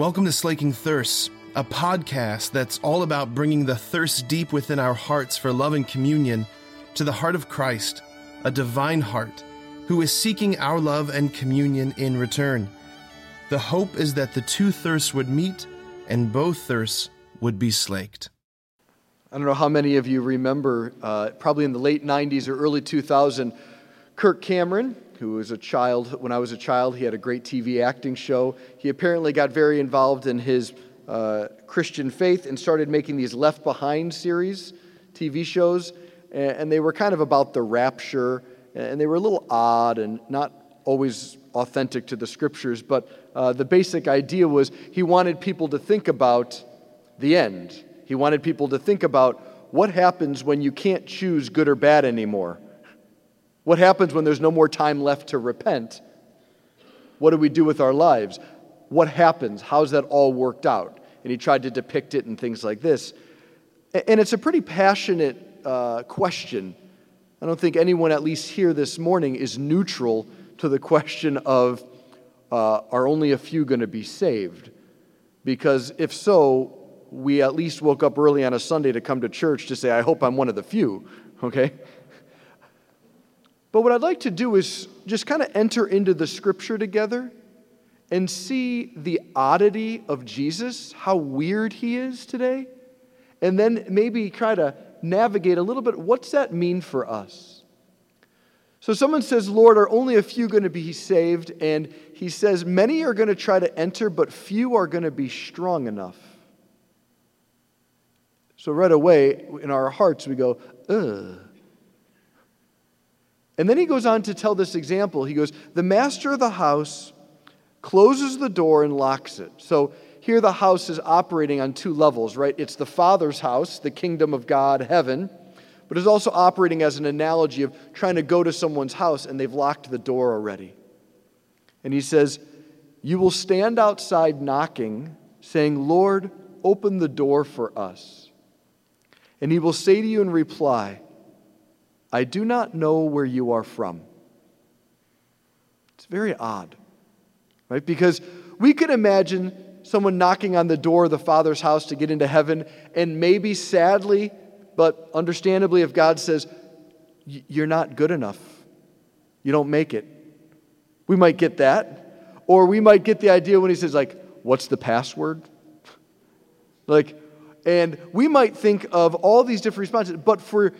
Welcome to Slaking Thirst, a podcast that's all about bringing the thirst deep within our hearts for love and communion to the heart of Christ, a divine heart, who is seeking our love and communion in return. The hope is that the two thirsts would meet and both thirsts would be slaked. I don't know how many of you remember, uh, probably in the late 90s or early 2000, Kirk Cameron, who was a child, when I was a child, he had a great TV acting show. He apparently got very involved in his uh, Christian faith and started making these Left Behind series, TV shows, and they were kind of about the rapture, and they were a little odd and not always authentic to the scriptures, but uh, the basic idea was he wanted people to think about the end he wanted people to think about what happens when you can't choose good or bad anymore. What happens when there's no more time left to repent? What do we do with our lives? What happens? How's that all worked out? And he tried to depict it in things like this. And it's a pretty passionate uh, question. I don't think anyone, at least here this morning, is neutral to the question of uh, are only a few going to be saved? Because if so, we at least woke up early on a Sunday to come to church to say, I hope I'm one of the few, okay? But what I'd like to do is just kind of enter into the scripture together and see the oddity of Jesus, how weird he is today, and then maybe try to navigate a little bit what's that mean for us? So someone says, Lord, are only a few going to be saved? And he says, Many are going to try to enter, but few are going to be strong enough. So right away, in our hearts, we go, ugh. And then he goes on to tell this example. He goes, The master of the house closes the door and locks it. So here the house is operating on two levels, right? It's the Father's house, the kingdom of God, heaven, but it's also operating as an analogy of trying to go to someone's house and they've locked the door already. And he says, You will stand outside knocking, saying, Lord, open the door for us. And he will say to you in reply, I do not know where you are from. It's very odd, right? Because we could imagine someone knocking on the door of the Father's house to get into heaven, and maybe sadly, but understandably, if God says, You're not good enough, you don't make it, we might get that. Or we might get the idea when he says, like, what's the password? like, and we might think of all these different responses, but for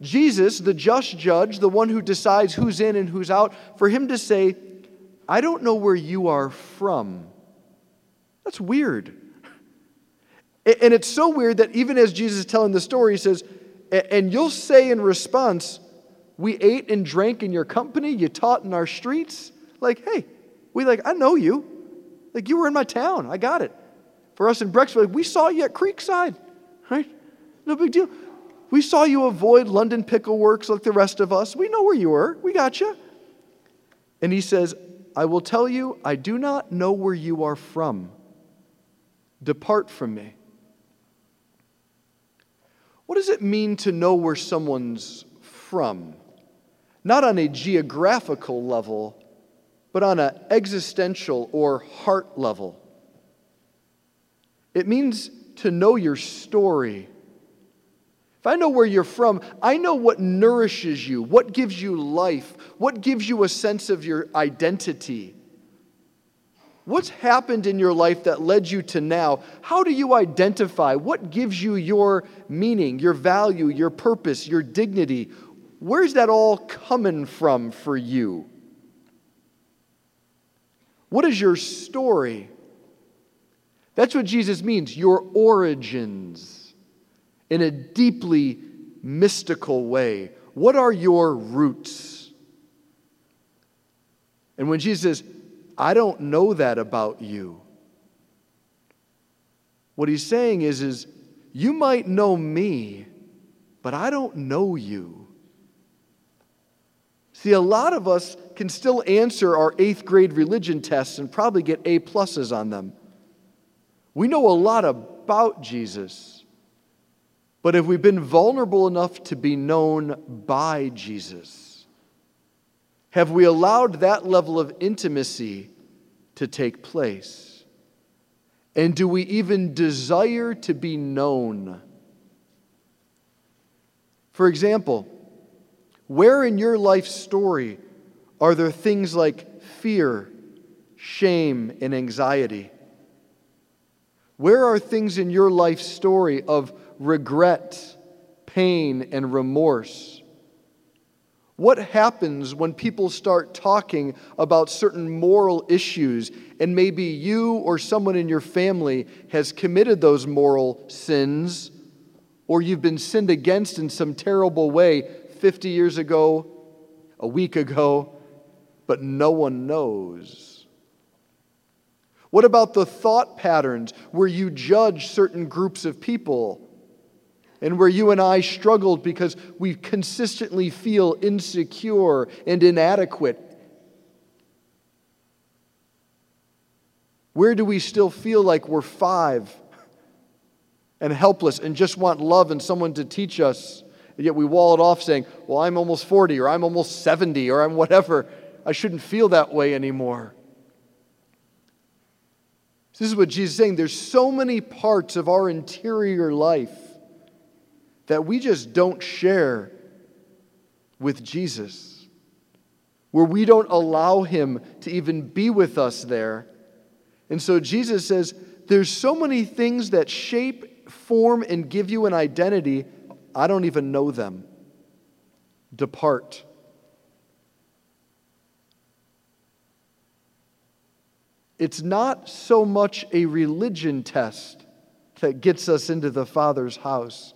Jesus, the just judge, the one who decides who's in and who's out, for him to say, I don't know where you are from, that's weird. And it's so weird that even as Jesus is telling the story, he says, and you'll say in response, We ate and drank in your company, you taught in our streets. Like, hey, we like, I know you. Like, you were in my town. I got it. For us in Brecksville, we saw you at Creekside, right? No big deal. We saw you avoid London Pickle Works like the rest of us. We know where you were. We got you. And he says, I will tell you, I do not know where you are from. Depart from me. What does it mean to know where someone's from? Not on a geographical level, but on an existential or heart level. It means to know your story. If I know where you're from, I know what nourishes you, what gives you life, what gives you a sense of your identity. What's happened in your life that led you to now? How do you identify? What gives you your meaning, your value, your purpose, your dignity? Where's that all coming from for you? What is your story? That's what Jesus means, your origins, in a deeply mystical way. What are your roots? And when Jesus says, I don't know that about you, what he's saying is, is you might know me, but I don't know you. See, a lot of us can still answer our eighth grade religion tests and probably get A pluses on them. We know a lot about Jesus, but have we been vulnerable enough to be known by Jesus? Have we allowed that level of intimacy to take place? And do we even desire to be known? For example, where in your life story are there things like fear, shame, and anxiety? Where are things in your life story of regret, pain, and remorse? What happens when people start talking about certain moral issues and maybe you or someone in your family has committed those moral sins or you've been sinned against in some terrible way 50 years ago, a week ago, but no one knows? What about the thought patterns where you judge certain groups of people? And where you and I struggled because we consistently feel insecure and inadequate. Where do we still feel like we're five and helpless and just want love and someone to teach us? And yet we wall it off saying, Well, I'm almost 40 or I'm almost 70 or I'm whatever. I shouldn't feel that way anymore. This is what Jesus is saying. There's so many parts of our interior life that we just don't share with Jesus, where we don't allow him to even be with us there. And so Jesus says, There's so many things that shape, form, and give you an identity, I don't even know them. Depart. It's not so much a religion test that gets us into the Father's house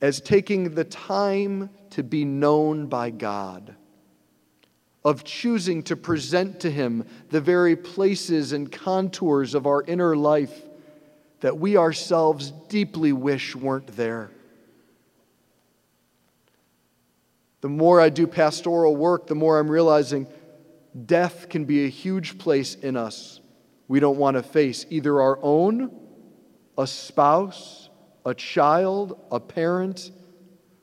as taking the time to be known by God, of choosing to present to Him the very places and contours of our inner life that we ourselves deeply wish weren't there. The more I do pastoral work, the more I'm realizing death can be a huge place in us we don't want to face, either our own, a spouse, a child, a parent,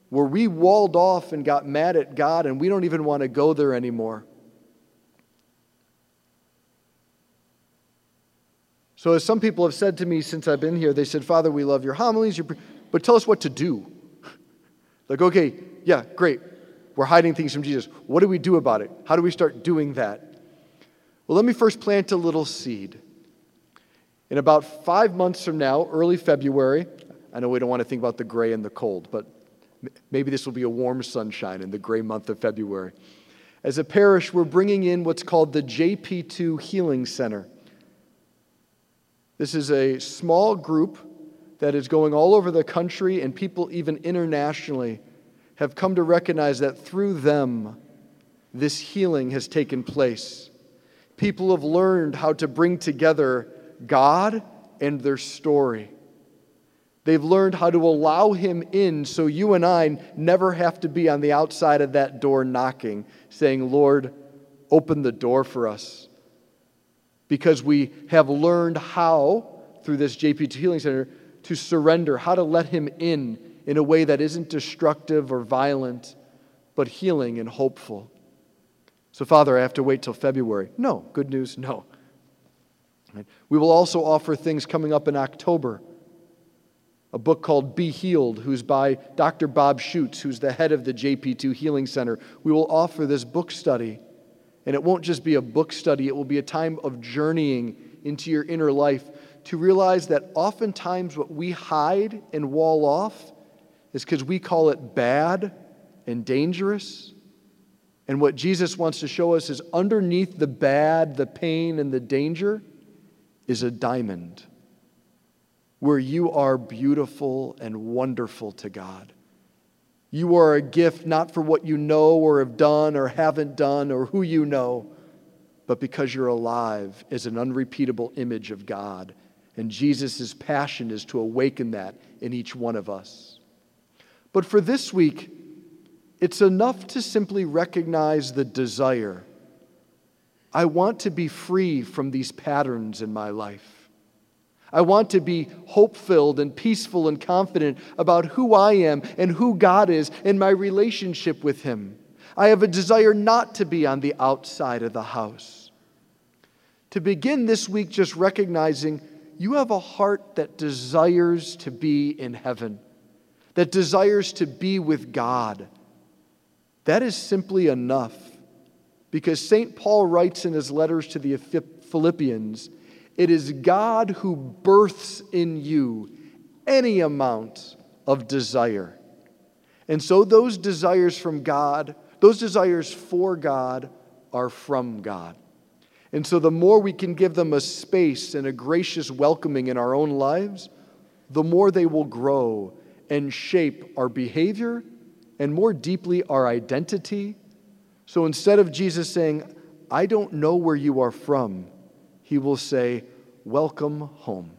where we walled off and got mad at God and we don't even want to go there anymore. So, as some people have said to me since I've been here, they said, Father, we love your homilies, but tell us what to do. like, okay, yeah, great. We're hiding things from Jesus. What do we do about it? How do we start doing that? Well, let me first plant a little seed. In about five months from now, early February, I know we don't want to think about the gray and the cold, but maybe this will be a warm sunshine in the gray month of February. As a parish, we're bringing in what's called the JP2 Healing Center. This is a small group that is going all over the country, and people, even internationally, have come to recognize that through them, this healing has taken place. People have learned how to bring together God and their story. They've learned how to allow him in so you and I never have to be on the outside of that door knocking, saying, Lord, open the door for us. Because we have learned how, through this JP2 Healing Center, to surrender, how to let him in in a way that isn't destructive or violent, but healing and hopeful. So, Father, I have to wait till February. No. Good news? No. We will also offer things coming up in October a book called Be Healed, who's by Dr. Bob Schuchts, who's the head of the JP2 Healing Center. We will offer this book study. And it won't just be a book study, it will be a time of journeying into your inner life to realize that oftentimes what we hide and wall off is because we call it bad and dangerous. And what Jesus wants to show us is underneath the bad, the pain, and the danger is a diamond where you are beautiful and wonderful to God. You are a gift not for what you know or have done or haven't done or who you know, but because you're alive as an unrepeatable image of God. And Jesus' passion is to awaken that in each one of us. But for this week, it's enough to simply recognize the desire. I want to be free from these patterns in my life. I want to be hope filled and peaceful and confident about who I am and who God is and my relationship with Him. I have a desire not to be on the outside of the house. To begin this week just recognizing you have a heart that desires to be in heaven, that desires to be with God. That is simply enough. Because St. Paul writes in his letters to the Philippians, it is God who births in you any amount of desire. And so those desires from God, those desires for God, are from God. And so the more we can give them a space and a gracious welcoming in our own lives, the more they will grow and shape our behavior and more deeply our identity. So instead of Jesus saying, I don't know where you are from, he will say, Welcome home.